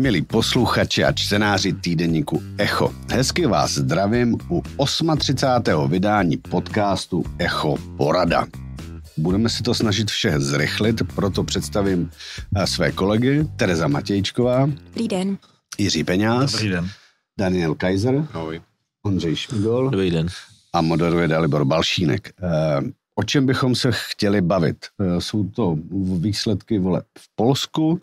Milí posluchači a čtenáři týdeníku Echo, hezky vás zdravím u 38. vydání podcastu Echo Porada. Budeme si to snažit vše zrychlit, proto představím eh, své kolegy Tereza Matějčková. Dobrý den. Jiří Peňáz. Dobrý den. Daniel Kaiser. Ahoj. Ondřej Šmigol. Dobrý den. A moderuje Dalibor Balšínek. Eh, O čem bychom se chtěli bavit? Eh, jsou to výsledky voleb v Polsku,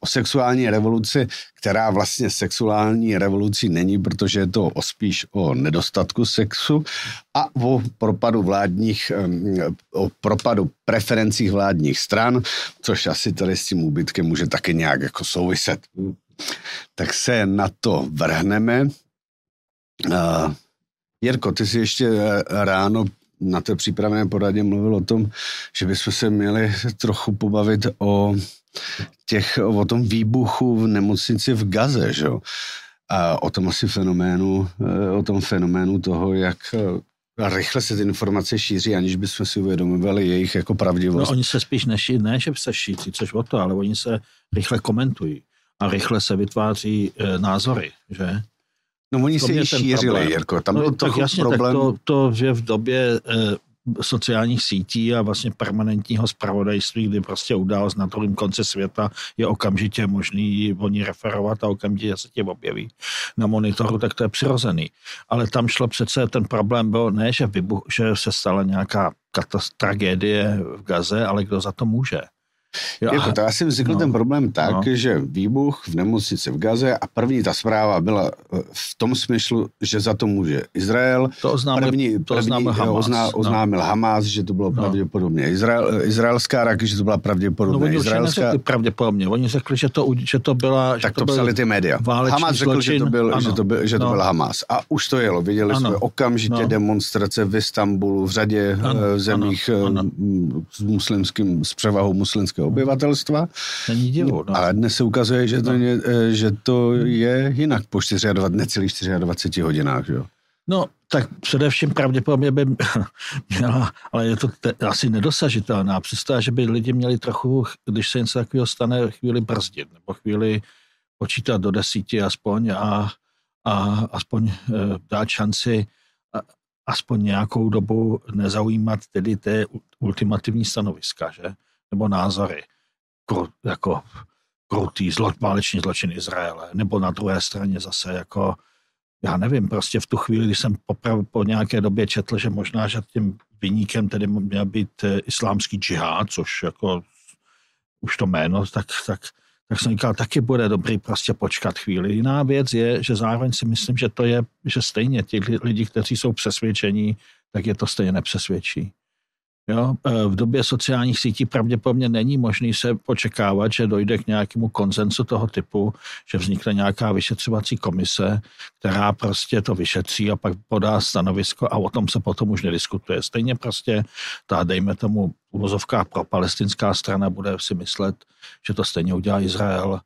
o sexuální revoluci, která vlastně sexuální revolucí není, protože je to spíš o nedostatku sexu a o propadu vládních, o propadu preferencích vládních stran, což asi tady s tím úbytkem může taky nějak jako souviset. Tak se na to vrhneme. Uh, Jirko, ty jsi ještě ráno na té přípravné poradě mluvil o tom, že bychom se měli trochu pobavit o těch, o tom výbuchu v nemocnici v Gaze, že? A o tom asi fenoménu, o tom fenoménu toho, jak rychle se ty informace šíří, aniž bychom si uvědomovali jejich jako pravdivost. No, oni se spíš neší, ne, že se šíří, což o to, ale oni se rychle komentují a rychle se vytváří e, názory, že? No oni se ji šířili, Jirko, tam no, byl tak jasně, problém. Tak to, to, že v době eh, sociálních sítí a vlastně permanentního spravodajství, kdy prostě událost na druhém konci světa je okamžitě možný o ní referovat a okamžitě se tě objeví na monitoru, tak to je přirozený. Ale tam šlo přece, ten problém byl ne, že, vybuch, že se stala nějaká tragédie v Gaze, ale kdo za to může. Jo, jako to asi vznikl no, ten problém tak, no. že výbuch v nemocnici v Gaze a první ta zpráva byla eh, v tom smyslu, že za to může Izrael. To oznámil, první, to oznámil první, Hamas. Ozná, no. oznámil no. Hamas, že to bylo no. pravděpodobně Izrael, eh, izraelská raky, že to byla pravděpodobně no, oni izraelská. pravděpodobně, oni řekli, že to, že to byla... Tak že to, to psali ty média. Hamas řekl, že to byl, že to byl, že to no. byl Hamas. A už to jelo. Viděli ano. jsme okamžitě no. demonstrace v Istanbulu, v řadě ano. Eh, zemích ano. Ano. s muslimským, s převahou muslimského obyvatelstva. Není divu. No. Ale dnes se ukazuje, že to, no. je, že to je jinak po 24, necelých 24 hodinách. Jo? No, tak především pravděpodobně by měla, ale je to te, asi nedosažitelná představa, že by lidi měli trochu, když se něco takového stane, chvíli brzdit, nebo chvíli počítat do desíti aspoň a, a aspoň e, dát šanci a, aspoň nějakou dobu nezaujímat tedy té ultimativní stanoviska, že? Nebo názory jako krutý zlo, váleční zločin Izraele, nebo na druhé straně zase jako, já nevím, prostě v tu chvíli, když jsem poprav, po nějaké době četl, že možná, že tím vyníkem tedy měl být eh, islámský džihad, což jako už to jméno, tak, tak, tak jsem říkal, taky bude dobrý prostě počkat chvíli. Jiná věc je, že zároveň si myslím, že to je, že stejně ti lidi, kteří jsou přesvědčení, tak je to stejně nepřesvědčí. Jo, e, v době sociálních sítí pravděpodobně není možný se počekávat, že dojde k nějakému konzensu toho typu, že vznikne nějaká vyšetřovací komise, která prostě to vyšetří a pak podá stanovisko a o tom se potom už nediskutuje. Stejně prostě ta, dejme tomu, uvozovká pro palestinská strana bude si myslet, že to stejně udělá Izrael,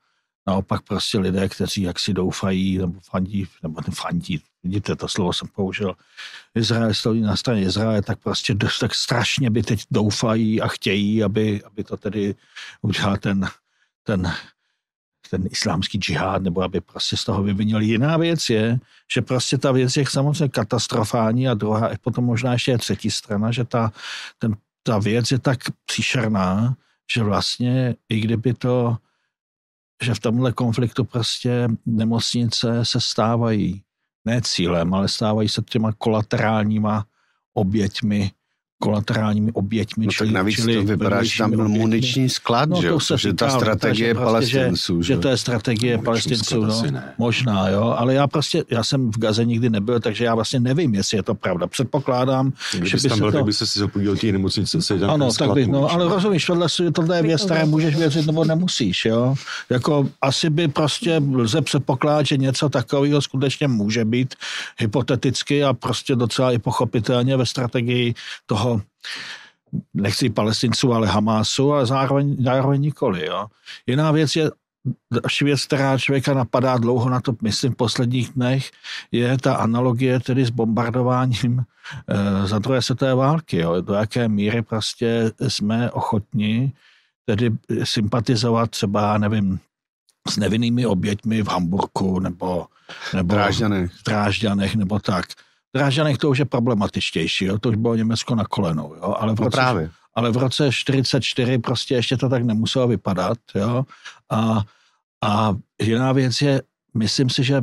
Naopak prostě lidé, kteří jaksi doufají nebo fandí, nebo fandí, vidíte, to slovo jsem použil, Izrael stojí na straně Izraele, tak prostě dost, tak strašně by teď doufají a chtějí, aby, aby to tedy udělal ten, ten, ten islámský džihad, nebo aby prostě z toho vyvinili. Jiná věc je, že prostě ta věc je samozřejmě katastrofální a druhá, potom možná ještě je třetí strana, že ta, ten, ta věc je tak příšerná, že vlastně i kdyby to že v tomhle konfliktu prostě nemocnice se stávají ne cílem, ale stávají se těma kolaterálníma oběťmi kolaterálními oběťmi. No čili, tak navíc čili to vypadá, že tam byl muniční sklad, no, že, to se že ta strategie prostě, palestinců. Že, že to je strategie muniční palestinců, no, možná, jo, ale já prostě, já jsem v Gaze nikdy nebyl, takže já vlastně nevím, jestli je to pravda. Předpokládám, Kdyby že by tam byl, to... tak by se si zapodíval té nemocnice, se Ano, tak by, no, ale rozumíš, tohle, tohle je věc, které můžeš věřit nebo nemusíš, jo. Jako asi by prostě lze předpokládat, že něco takového skutečně může být hypoteticky a prostě docela i pochopitelně ve strategii toho, nechci palestinců, ale Hamásu, ale zároveň, zároveň nikoli. Jo. Jiná věc je, další věc, která člověka napadá dlouho na to, myslím, v posledních dnech, je ta analogie tedy s bombardováním e, za druhé světové války. Jo. Do jaké míry prostě jsme ochotni tedy sympatizovat třeba, nevím, s nevinnými oběťmi v Hamburku nebo, nebo Drážďanech. v Drážďanech nebo tak. V Drážďanech to už je problematičtější, jo? to už bylo Německo na kolenou, jo? Ale, v No roce, právě. ale v roce 44 prostě ještě to tak nemuselo vypadat. Jo? A, a jiná věc je, myslím si, že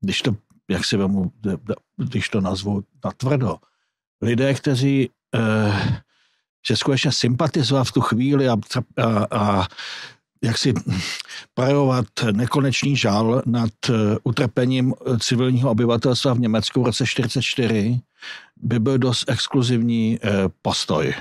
když to, jak si vemu, když to nazvu natvrdo, lidé, kteří eh, že skutečně sympatizovat v tu chvíli a, a, a jak si projevovat nekonečný žal nad uh, utrpením civilního obyvatelstva v Německu v roce 44 by byl dost exkluzivní uh, postoj.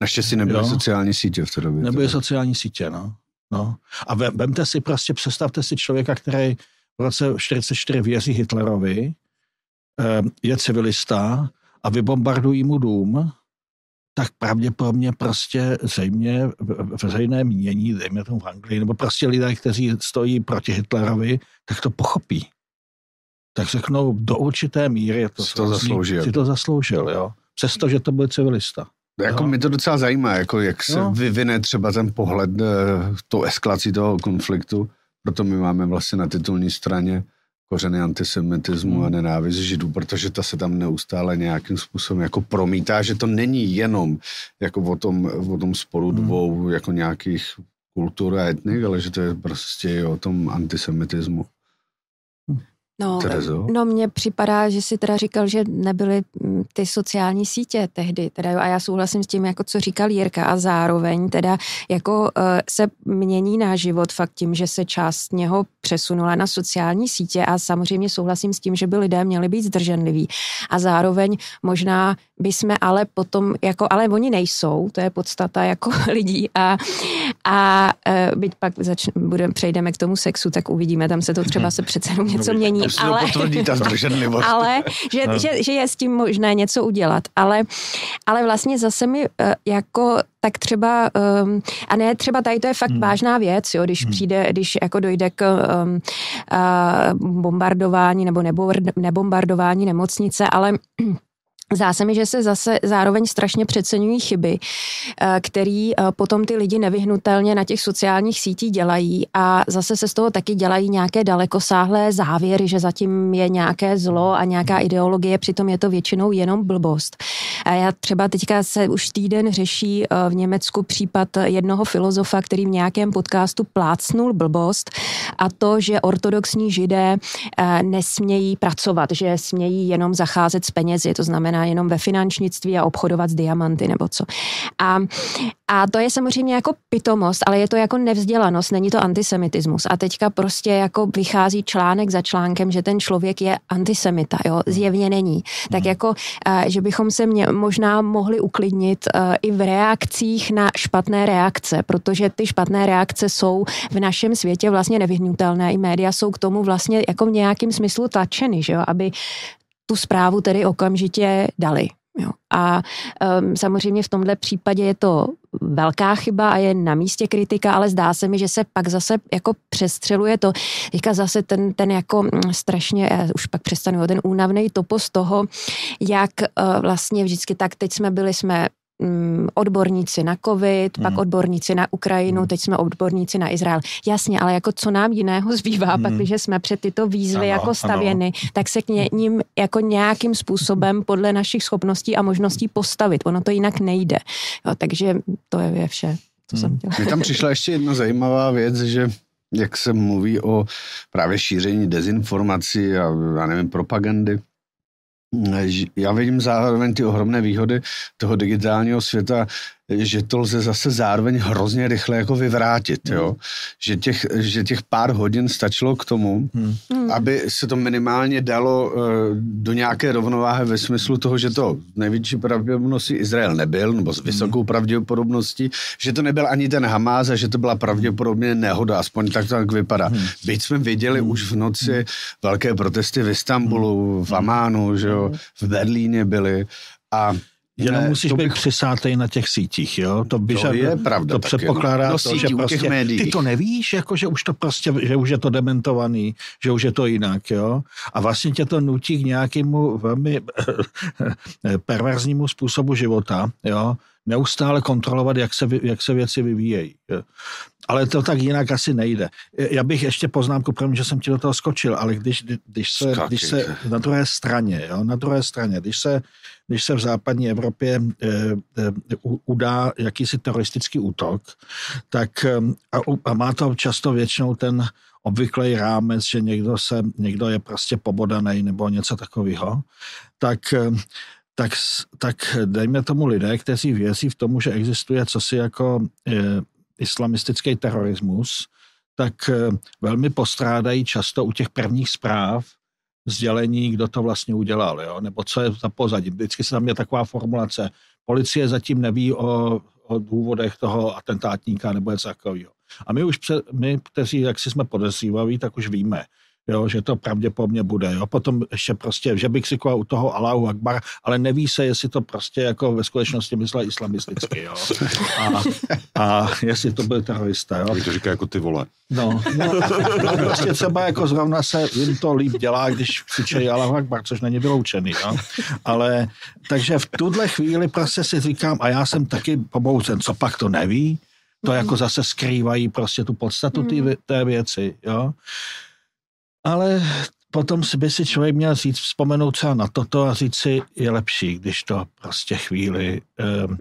Naštěstí nebyly Jo. sociální sítě v té době. Nebyly teda. sociální sítě, no. no. A ve- vemte si prostě, představte si člověka, který v roce 44 věří Hitlerovi, eh, je civilista a vybombardují mu dům, tak pravděpodobně prostě zřejmě v- veřejné mínění, dejme tomu v Anglii, nebo prostě lidé, kteří stojí proti Hitlerovi, tak to pochopí. Tak řeknou, do určité míry to, Si to zasloužil. Si to zasloužil, jo. Přestože to byl civilista. Jako Jo. mě to docela zajímá, jako jak se Jo. vyvine třeba ten pohled eh, tou eskalací toho konfliktu. Proto my máme vlastně na titulní straně kořeny antisemitismu Hmm. a nenávist židů, protože ta se tam neustále nějakým způsobem jako promítá, že to není jenom jako o tom, o tom sporu Hmm. dvou jako nějakých kultur a etnik, ale že to je prostě o tom antisemitismu. No, Terezo? no mně připadá, že si teda říkal, že nebyly mm, ty sociální sítě tehdy, teda jo, a já souhlasím s tím, jako co říkal Jirka a zároveň teda jako uh, se mění náš život fakt tím, že se část něho přesunula na sociální sítě a samozřejmě souhlasím s tím, že by lidé měli být zdrženliví a zároveň možná by jsme ale potom, jako, ale oni nejsou, to je podstata jako lidí a, a uh, byť pak začne, budem, přejdeme k tomu sexu, tak uvidíme, tam se to třeba se přece jenom něco mění, Musí to ale, potvrdí ta zdrženlivost. ale že, No. že, že je s tím možné něco udělat. Ale, ale vlastně zase mi eh, jako tak třeba, um, a ne třeba tady to je fakt Hmm. vážná věc, jo, když Hmm. přijde, když jako dojde k um, uh, bombardování nebo nebo nebombardování nemocnice, ale Zdá se mi, že se zase zároveň strašně přeceňují chyby, eh, který eh, potom ty lidi nevyhnutelně na těch sociálních sítích dělají a zase se z toho taky dělají nějaké dalekosáhlé závěry, že zatím je nějaké zlo a nějaká ideologie, přitom je to většinou jenom blbost. A já třeba teďka se už týden řeší eh, v Německu případ jednoho filozofa, který v nějakém podcastu plácnul blbost a to, že ortodoxní židé eh, nesmějí pracovat, že smějí jenom zacházet s penězi, to znamená jenom ve finančnictví a obchodovat s diamanty nebo co. A, a to je samozřejmě jako pitomost, ale je to jako nevzdělanost, není to antisemitismus. A teďka prostě jako vychází článek za článkem, že ten člověk je antisemita, jo, zjevně není. Tak jako, eh, že bychom se mě možná mohli uklidnit eh, i v reakcích na špatné reakce, protože ty špatné reakce jsou v našem světě vlastně nevyhnutelné. I média jsou k tomu vlastně jako v nějakém smyslu tlačeny, že jo, aby tu zprávu tedy okamžitě dali. Jo. A um, samozřejmě v tomhle případě je to velká chyba a je na místě kritika, ale zdá se mi, že se pak zase jako přestřeluje to, teďka zase ten, ten jako mm, strašně, já už pak přestanu, ten únavný topos toho, jak uh, vlastně vždycky tak, teď jsme byli, jsme odborníci na covid, Hmm. pak odborníci na Ukrajinu, Hmm. teď jsme odborníci na Izrael. Jasně, ale jako co nám jiného zbývá, Hmm. pak, když jsme před tyto výzvy Ano, jako ano. stavěny, tak se k ně, ním jako nějakým způsobem podle našich schopností a možností postavit. Ono to jinak nejde. Jo, takže to je, je vše, co jsem Hmm. chtěla. Mně tam přišla ještě jedna zajímavá věc, že jak se mluví o právě šíření dezinformací a já nevím, propagandy, já vidím zároveň ty ohromné výhody toho digitálního světa, že to lze zase zároveň hrozně rychle jako vyvrátit, jo? Že, těch, že těch pár hodin stačilo k tomu, Hmm. Hmm. aby se to minimálně dalo uh, do nějaké rovnováhy ve smyslu toho, že to největší pravděpodobností Izrael nebyl, nebo s vysokou pravděpodobností, že to nebyl ani ten Hamás a že to byla pravděpodobně nehoda, aspoň tak to tak vypadá. Hmm. Byť jsme viděli už v noci velké protesty v Istanbulu, v Amánu, že jo, v Berlíně byly a Jenom ne, musíš to být bych- přisátej na těch sítích, jo? To, vyžaduje, je pravda To taky, předpokládá no. To, že sítí těch prostě, médiích. ty to nevíš, jako že už to prostě, že už je to dementovaný, že už je to jinak, jo? A vlastně tě to nutí k nějakému velmi perverznímu způsobu života, jo? Neustále kontrolovat, jak se, jak se věci vyvíjejí. Ale to tak jinak asi nejde. Já bych ještě poznámku, protože že jsem ti do toho skočil, ale když, když, se, když se na druhé straně, jo, na druhé straně, když se, když se v západní Evropě e, e, udá jakýsi teroristický útok, tak a, a má to často většinou ten obvyklý rámec, že někdo, se, někdo je prostě pobodaný nebo něco takového, tak tak, tak dejme tomu lidé, kteří věří v tomu, že existuje cosi jako e, islamistický terorismus, tak e, velmi postrádají často u těch prvních zpráv sdělení, kdo to vlastně udělal, jo? nebo co je za pozadí. Vždycky se tam je taková formulace. Policie zatím neví o, o důvodech toho atentátníka nebo něco takového. A my už, před, my, kteří jak si jsme podezřívaví, tak už víme, jo, že to pravděpodobně bude. Jo. Potom ještě prostě, že bych si koval u toho Allahu Akbar, ale neví se, jestli to prostě jako ve skutečnosti myslel islamisticky. Jo. A, a jestli to byl terorista. Jo. to říká jako ty vole. No, no, no, prostě třeba jako zrovna se jim to líp dělá, když křičejí Allahu Akbar, což není vyloučený. Jo. Ale takže v tuhle chvíli prostě si říkám, a já jsem taky poboucen, co pak to neví, to jako zase skrývají prostě tu podstatu té věci, jo. Ale potom by si člověk měl říct, vzpomenout třeba na toto a říct si, je lepší, když to prostě chvíli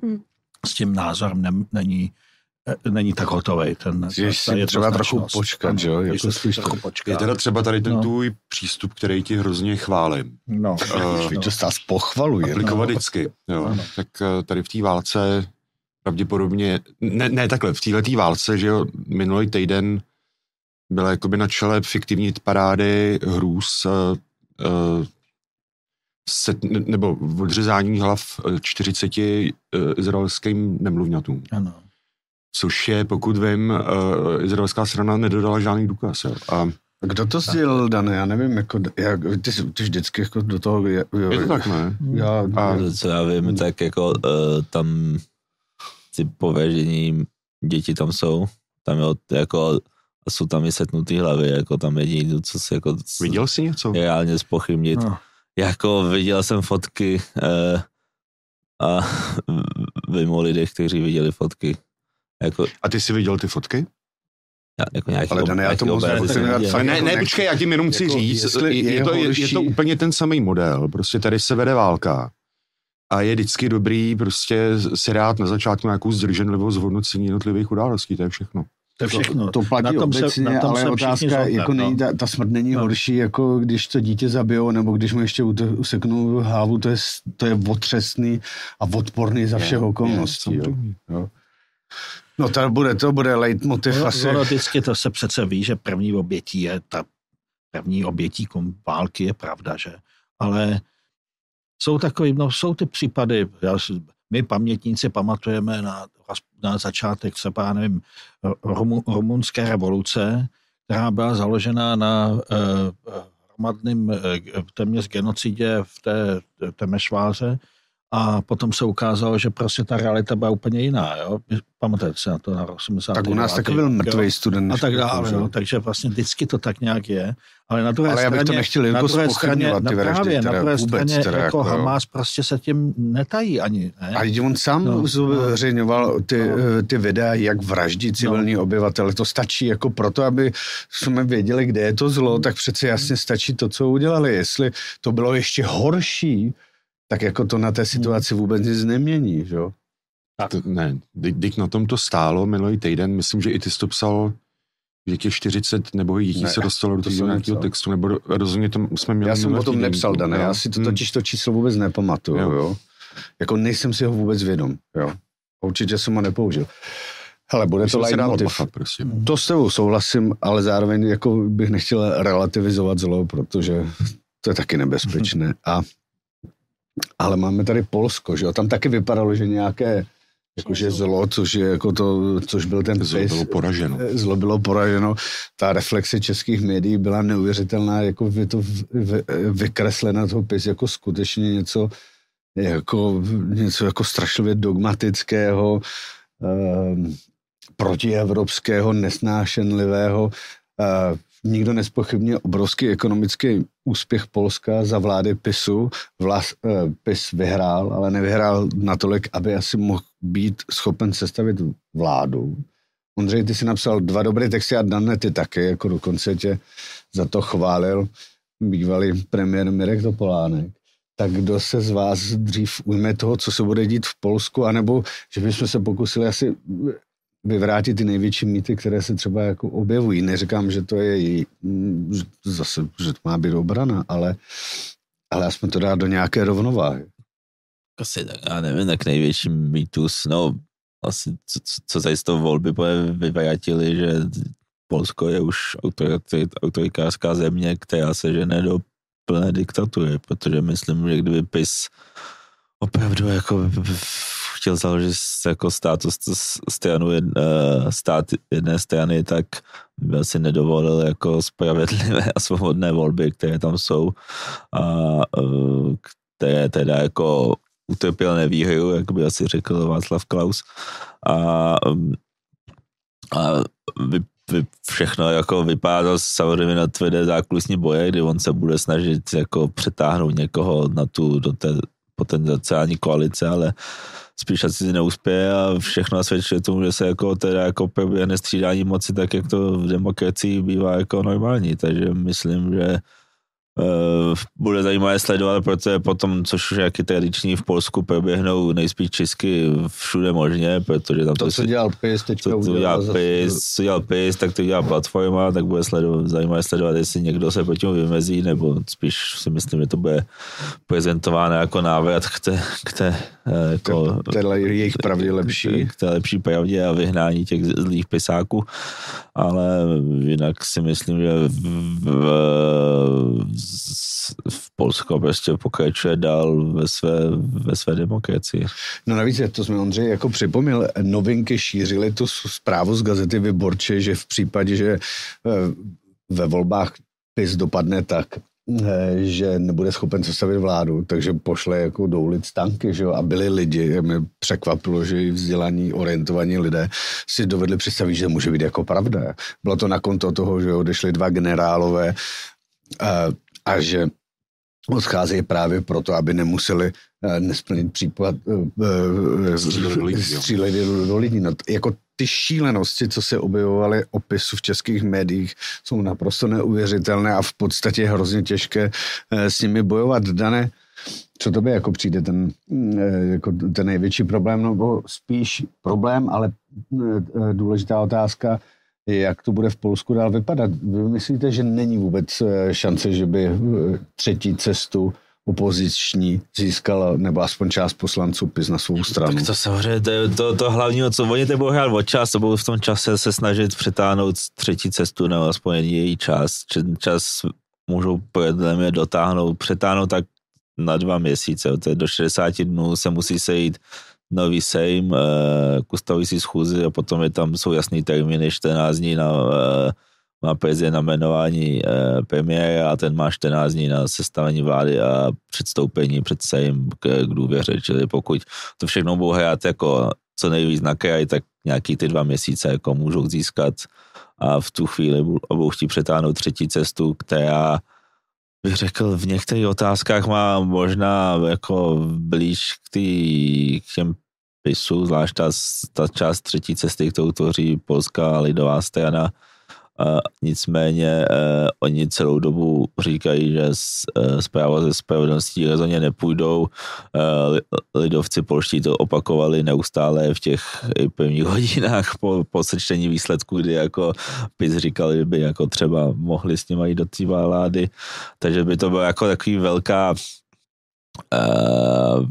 um, s tím názorem ne, není eh, není tak hotový. Ten, je třeba trochu počkat, že jo? Jako trochu počkat. Je teda třeba tady ten no. tvůj přístup, který ti hrozně chválím. No, uh, no. to stás pochvaluje. Aplikovat no. vždycky, jo. No. Tak uh, tady v té válce pravděpodobně, ne, ne takhle, v této válce, že jo, minulý týden byla jakoby na čele fiktivní parády hrůz uh, set, nebo odřezání hlav 40 uh, izraelským nemluvňatům. Ano. Což je, pokud vím, uh, izraelská strana nedodala žádný důkaz. Jo. A kdo to sdělil, Dane? Já nevím, jako, jak, ty, ty vždycky jako do toho... Je, jo, je to tak, ne? Já, a, co já vím, tak jako uh, tam ty pověžení děti tam jsou. Tam je jako jsou tam i setnutý hlavy, jako tam jediný, co se jako... Viděl jsi něco? Reálně spochybnit. No. Jako viděl jsem fotky eh, a vím o lidech, kteří viděli fotky. Jako, a ty jsi viděl ty fotky? Já, jako nějaký ale Dane, já to moc ne, ne, ne, počkej, já tím jenom chci jako, říct, je, je, to, je, je to úplně ten samý model, prostě tady se vede válka a je vždycky dobrý prostě si rád na začátku nějakou zdrženlivost zhodnocení jednotlivých událostí, to je všechno. To všechno. To, to platí na tom obecně, se, na tom ale otázka, zhodne, jako no. není, ta, ta smrt není no. horší, jako když to dítě zabijou, nebo když mu ještě useknou hlavu, to je, to je otřesný a odporný za všech okolností. Je, jo. No to bude, to bude leitmotiv no, asi. No, vždycky to se přece ví, že první obětí je ta první obětí války, je pravda, že? Ale jsou takový, no jsou ty případy, já, my pamětníci pamatujeme na, na začátek třeba, nevím, rumu, rumunské revoluce, která byla založena na eh, hromadným eh, téměř genocidě v té Temešváře, a potom se ukázalo, že prostě ta realita byla úplně jiná. Jo? Pamatujete se na to na 80. Tak u nás taky byl mrtvý student. A tak dále. Jo? Takže vlastně vždycky to tak nějak je. Ale na druhé ale straně, já bych to nechtěl jako na druhé straně, ty vraždy, právě, na druhé vůbec, straně teda, jako, jako Hamas prostě se tím netají ani. Ne? A on sám no, zveřejňoval ty, no. ty videa, jak vraždí civilní no. obyvatele. To stačí jako proto, aby jsme věděli, kde je to zlo, tak přece jasně stačí to, co udělali. Jestli to bylo ještě horší, tak jako to na té situaci vůbec nic nemění, že jo? To, ne, když na tom to stálo minulý týden, myslím, že i ty jsi to psal, že těch 40 nebo jich se dostalo do toho nějakého textu, nebo rozhodně to jsme měli... Já jsem o tom týden, nepsal, Dané, já si to hmm. totiž to číslo vůbec nepamatuju, jo. jo. Jako nejsem si ho vůbec vědom, jo. Určitě jsem ho nepoužil. Hele, bude Myslím to leitmotiv. To s tebou souhlasím, ale zároveň jako bych nechtěl relativizovat zlo, protože to je taky nebezpečné. A ale máme tady Polsko, že jo? Tam taky vypadalo, že nějaké jakože zlo, což je jako to, což byl ten zlo bylo poraženo. Zlo bylo poraženo. Ta reflexe českých médií byla neuvěřitelná, jako je to vykreslena toho pis jako skutečně něco jako, něco jako strašlivě dogmatického, eh, protievropského, nesnášenlivého. Eh, nikdo nespochybně obrovský ekonomický úspěch Polska za vlády PISu. Vlas, eh, PIS vyhrál, ale nevyhrál natolik, aby asi mohl být schopen sestavit vládu. Ondřej, ty si napsal dva dobré texty a Danne ty taky, jako dokonce tě za to chválil bývalý premiér Mirek Topolánek. Tak kdo se z vás dřív ujme toho, co se bude dít v Polsku, anebo že bychom se pokusili asi vyvrátit ty největší mýty, které se třeba jako objevují. Neříkám, že to je že zase, že to má být obrana, ale, ale aspoň to dá do nějaké rovnováhy. Asi tak, já nevím, tak největší mýtus, no asi co, co tady z toho volby vyvrátili, že Polsko je už autoritářská země, která se žene do plné diktatury, protože myslím, že kdyby PIS opravdu jako chtěl založit jako státus stranu, eh, stát jedné strany, tak by asi nedovolil jako spravedlivé a svobodné volby, které tam jsou a eh, které teda jako utrpěl nevýhru, jak by asi řekl Václav Klaus. A, a vy, vy všechno jako vypadá samozřejmě na tvrdé zákulisní boje, kdy on se bude snažit jako přetáhnout někoho na tu, do té potenciální koalice, ale spíš asi neuspěje a všechno nasvědčuje tomu, že se jako teda jako proběhne střídání moci tak, jak to v demokracii bývá jako normální, takže myslím, že bude zajímavé sledovat, protože potom, což už jaký tradiční v Polsku, proběhnou nejspíš česky všude možně, protože tam to, to co dělal PIS, teďka to, to dělal PIS, co dělal PIS, tak to dělá platforma, tak bude sledovat, zajímavé sledovat, jestli někdo se proti vymezí, nebo spíš si myslím, že to bude prezentováno jako návrat k té, k té eh, jako, Téhle jejich pravdě lepší. K té lepší pravdě a vyhnání těch zlých pisáků, ale jinak si myslím, že v v Polsko prostě pokračuje dál ve své, ve své demokracii. No navíc, to jsme Ondřej jako připomněl, novinky šířily tu zprávu z gazety Vyborče, že v případě, že eh, ve volbách PIS dopadne tak, eh, že nebude schopen sestavit vládu, takže pošle jako do ulic tanky, že jo, a byli lidi, mě překvapilo, že i vzdělaní, orientovaní lidé si dovedli představit, že může být jako pravda. Bylo to na konto toho, že odešli dva generálové, eh, a že odcházejí právě proto, aby nemuseli uh, nesplnit případ uh, uh, střílet do, do lidí. No, jako ty šílenosti, co se objevovaly opisu v českých médiích, jsou naprosto neuvěřitelné a v podstatě hrozně těžké uh, s nimi bojovat. Dané, co to by jako přijde ten, jako ten největší problém, nebo spíš problém, ale důležitá otázka, jak to bude v Polsku dál vypadat. Vy myslíte, že není vůbec eh, šance, že by eh, třetí cestu opoziční získala, nebo aspoň část poslanců PIS na svou stranu. Tak to samozřejmě, to, to, to hlavní, co oni to budou hrát o čas, to budou v tom čase se snažit přitáhnout třetí cestu, nebo aspoň její čas. Čas můžou podle mě dotáhnout, přetáhnout tak na dva měsíce, to je do 60 dnů se musí sejít nový sejm eh, k ustavující schůzi a potom je tam, jsou jasný termíny 14 dní na, eh, má prezident na jmenování eh, premiéra a ten má 14 dní na sestavení vlády a předstoupení před sejm k, k důvěře, čili pokud to všechno budou hrát jako co nejvíc na kraj, tak nějaký ty dva měsíce jako můžou získat a v tu chvíli budou chtít přetáhnout třetí cestu, která bych řekl, v některých otázkách má možná jako blíž k, tý, k těm pisu, zvlášť ta, ta část třetí cesty, kterou tvoří polská lidová strana, nicméně uh, oni celou dobu říkají, že uh, zpráva ze spravedlností rozhodně nepůjdou. Uh, lidovci polští to opakovali neustále v těch prvních hodinách po, po sečtení výsledků, kdy jako PIS říkali, že by jako třeba mohli s nimi jít do té vlády. Takže by to byla jako takový velká Uh,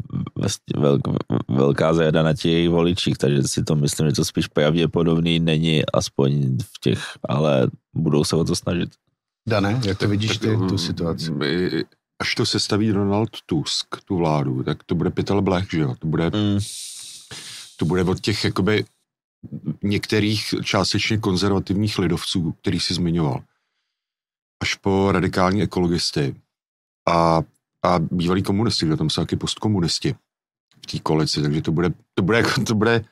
velk, velká zajada na těch voličích, takže si to myslím, že to spíš pravděpodobný není, aspoň v těch, ale budou se o to snažit. Dané, jak to vidíš ty, tu situaci? Až to se staví Donald Tusk, tu vládu, tak to bude Pytel Blech, že jo? To bude, mm. to bude od těch jakoby některých částečně konzervativních lidovců, který si zmiňoval, až po radikální ekologisty a a bývalí komunisti, že tam jsou taky postkomunisti v té koalici, takže to bude, to bude, to bude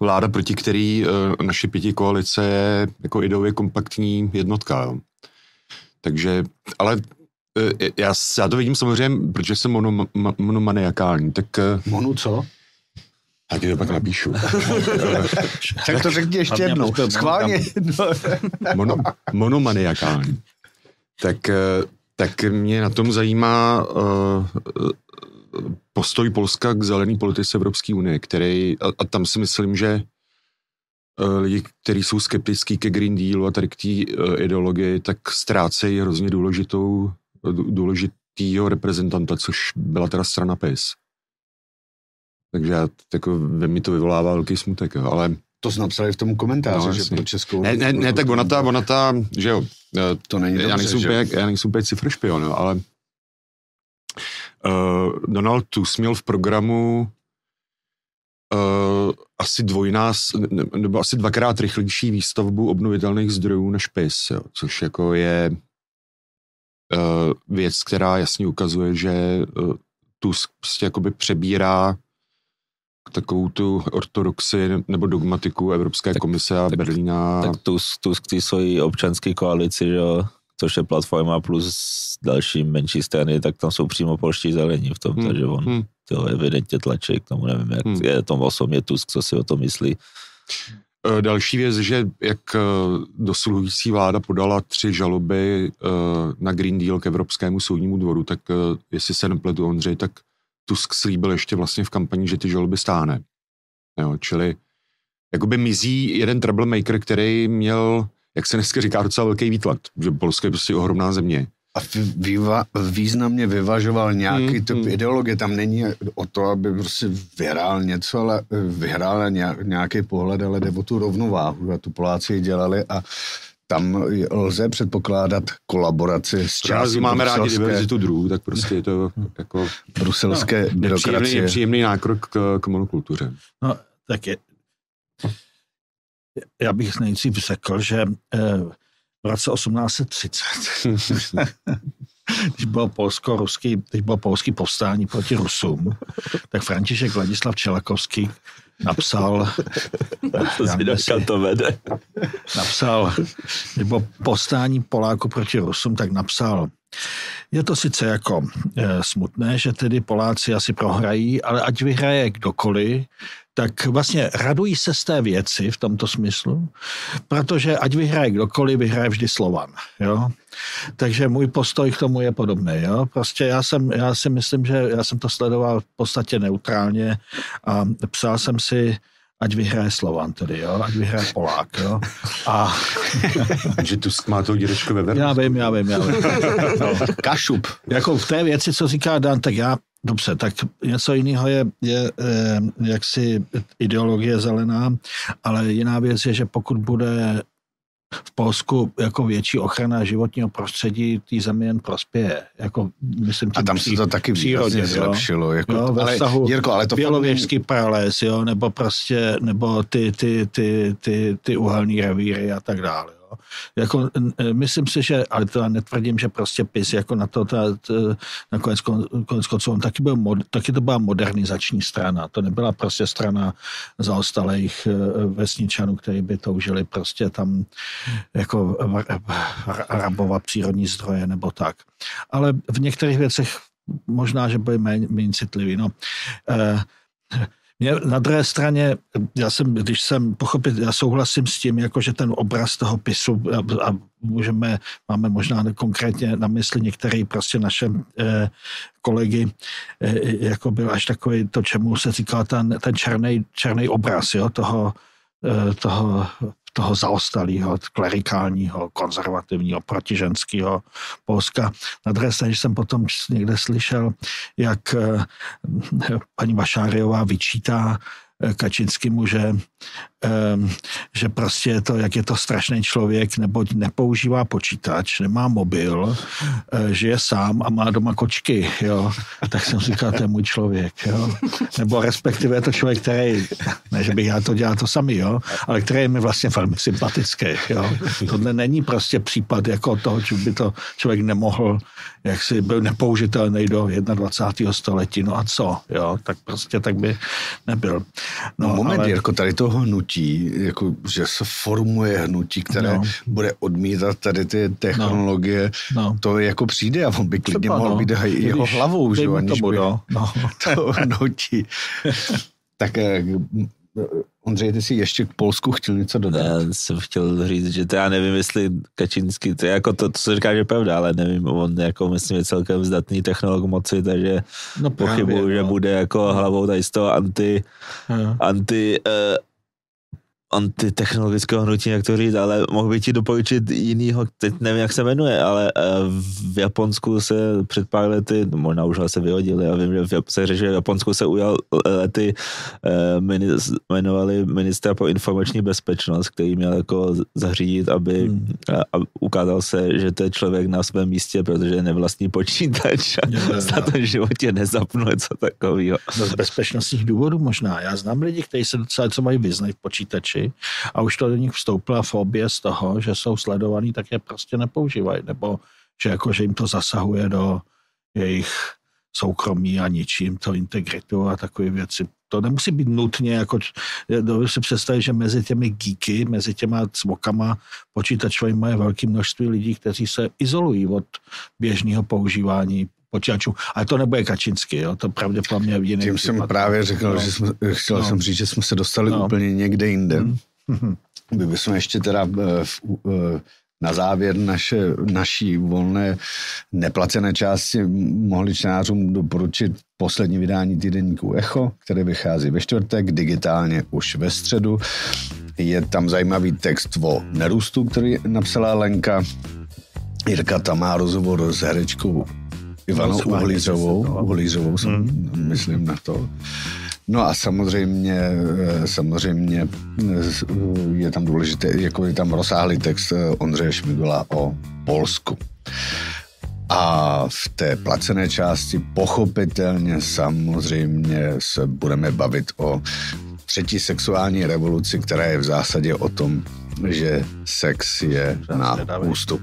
vláda, proti který uh, naše pěti koalice je jako ideově kompaktní jednotka. Jo. Takže, ale eh, já, já to vidím samozřejmě, protože jsem mono, monomaniakální, tak... eh, Monu co? Já ti to pak napíšu. Tak to řekni ještě jednou. Schválně. No. Mono, monomaniakální. Tak, tak mě na tom zajímá uh, postoj Polska k zelené politice Evropské unie, který, a, a tam si myslím, že uh, lidi, kteří jsou skeptický ke Green Dealu a tady k té uh, ideologii, tak ztrácejí hrozně důležitou, dů- důležitýho reprezentanta, což byla teda strana PIS. Takže já, jako, ve mi to vyvolává velký smutek, ale To jsi napsali v tom komentáři, No, že pro Českou... ne, ne, ne tak ona ta, ona ta, že jo, eh, To není já, nejsem že? úplně, já nejsem úplně cifršpion, jo, ale uh, Donald Tusk měl v programu uh, asi dvojnás, ne- nebo asi dvakrát rychlejší výstavbu obnovitelných zdrojů než PIS, jo, což jako je uh, věc, která jasně ukazuje, že uh, Tusk prostě jakoby přebírá takovou tu ortodoxy nebo dogmatiku Evropské Tak- komise a tak- Berlína. Tak Tusk, Tusk ty svojí občanské koalici, že jo, což je platforma plus další menší strany, tak tam jsou přímo polští zelení v tom, Hmm, takže on hmm. to evidentně tlačí k tomu, nevím, jak Hmm. je tom osobně Tusk, co si o tom myslí. Eh, Další věc, že jak eh, dosluhující vláda podala tři žaloby eh, na Green Deal k Evropskému soudnímu dvoru, tak jestli se nepletu Ondřej, tak Tusk slíbil ještě vlastně v kampani, že ty žaloby stáhne. Jo, čili jakoby mizí jeden troublemaker, který měl, jak se dneska říká, docela velký výtlak, že Polsko je prostě ohromná země. A výva, významně vyvažoval nějaký Hmm, typ hmm. ideologie. Tam není o to, aby prostě vyhrál něco, ale eh, vyhrál nějak- nějaký pohled, ale jde o tu rovnováhu. A tu Poláci dělali a tam lze předpokládat kolaboraci s Části částí máme rádi bruselské, diverzitu druhů, tak prostě je to jako bruselské nepříjemný, byrokracie. nepříjemný nákrok k, k monokultuře. No, tak je. Já bych nejdřív řekl, že eh, v roce 1830, když bylo polsko-ruský, když bylo polský povstání proti Rusům, tak František Vladislav Čelakovský napsal, To si to vede. napsal, když bylo povstání Poláku proti Rusům, tak napsal, je to sice jako e, smutné, že tedy Poláci asi prohrají, ale ať vyhraje kdokoliv, tak vlastně radují se z té věci v tomto smyslu, protože ať vyhraje kdokoliv, vyhraje vždy Slovan. Jo? Takže můj postoj k tomu je podobný. Jo? Prostě já, jsem, já si myslím, že já jsem to sledoval v podstatě neutrálně a psal jsem si, ať vyhraje Slovan tedy, jo? ať vyhraje Polák. Jo? A že Tusk má to dírečko ve já vím, já vím, já vím. No. Kašup. Jako v té věci, co říká Dan, tak já, dobře, tak něco jiného je, je eh, jaksi ideologie zelená, ale jiná věc je, že pokud bude v Polsku jako větší ochrana životního prostředí, té zemi jen prospěje. Jako, myslím, A tím tam se to taky přírodě, jo. zlepšilo. Jako, Jo, ve ale, vztahu Jirko, ale to fakt Bělověžský prales, jo, nebo prostě, nebo ty, ty, ty, ty, ty uhelný revíry a tak dále. Jo. Jako, n- myslím si, že, ale to já netvrdím, že prostě PIS jako na to, ta, ta, na konec, kon- konec konců, on taky, byl mod, taky to byla modernizační strana, to nebyla prostě strana zaostalých eh, vesničanů, kteří by toužili prostě tam jako rabovat přírodní zdroje nebo tak. Ale v některých věcech možná, že byli méně, méně citliví. No. Eh, mě, na druhé straně, já jsem, když jsem pochopit, já souhlasím s tím, jako že ten obraz toho pisu a, a můžeme, máme možná konkrétně na mysli některé prostě naše eh, kolegy, eh, jako byl až takový to, čemu se říká ten, ten černý, černý obraz, jo, toho, eh, toho, toho zaostalého, klerikálního, konzervativního, protiženského Polska. Na druhé straně jsem potom někde slyšel, jak eh, paní Vašáriová vyčítá Kačinskému, že, že prostě je to, jak je to strašný člověk, neboť nepoužívá počítač, nemá mobil, eh, žije sám a má doma kočky, jo. Tak jsem říkal, to je můj člověk, jo. Nebo respektive je to člověk, který, ne, že bych já to dělal to samý, jo, ale který je mi vlastně velmi sympatický, jo. Tohle není prostě případ jako toho, že by to člověk nemohl, jak si byl nepoužitelný do 21. století, no a co, jo, tak prostě tak by nebyl. No, no moment, ale... jako tady toho hnutí, jako, že se formuje hnutí, které no. bude odmítat tady ty technologie, no. No. to jako přijde a on by klidně Třeba, mohl no. být jeho Když, hlavou, že aniž by no. to hnutí. tak eh, Ondřej, ty si ještě k Polsku chtěl něco dodat? Já jsem chtěl říct, že to já nevím, jestli Kačínský, to je jako to, to se říká, že pravda, ale nevím, on jako myslím je celkem zdatný technolog moci, takže no pochybuju, že no. bude jako hlavou tady z toho anti, anti uh, antitechnologického hnutí, jak to říct, ale mohl bych ti doporučit jinýho, teď nevím, jak se jmenuje, ale eh, v Japonsku se před pár lety, no možná už se vyhodili, já vím, že se řeší, že v Japonsku se ujal lety, eh, jmenovali ministra pro informační bezpečnost, který měl jako zařídit, aby hmm. a, a ukázal se, že to je člověk na svém místě, protože je nevlastní počítač a za to v životě nezapnu něco takového. No z bezpečnostních důvodů možná. Já znám lidi, kteří se docela co mají vyznají v počítači, a už to do nich vstoupila fobie z toho, že jsou sledovaní, tak je prostě nepoužívají, nebo že, jako, že jim to zasahuje do jejich soukromí a ničím to integritu a takové věci. To nemusí být nutně, jako, dovedu si představit, že mezi těmi geeky, mezi těma cvokama počítačovými je velké množství lidí, kteří se izolují od běžného používání počítačů. Ale to nebude Kačinsky, jo? to pravděpodobně v jiném Tím případ. jsem právě řekl, no. že jsme, chtěl no. jsem říct, že jsme se dostali no. úplně někde jinde. Mm. My bychom ještě teda eh, eh, na závěr naše, naší volné neplacené části mohli čtenářům doporučit poslední vydání týdenníku Echo, který vychází ve čtvrtek, digitálně už ve středu. Je tam zajímavý text o nerůstu, který napsala Lenka. Jirka tam má rozhovor s herečkou Ivanou Uhlířovou, Uhlířovou jsem, mm. myslím na to. No a samozřejmě, eh, samozřejmě eh, je tam důležité, jako je tam rozsáhlý text eh, Ondřeje Šmigula o Polsku. A v té placené části pochopitelně samozřejmě se budeme bavit o třetí sexuální revoluci, která je v zásadě o tom, že sex je na ústup.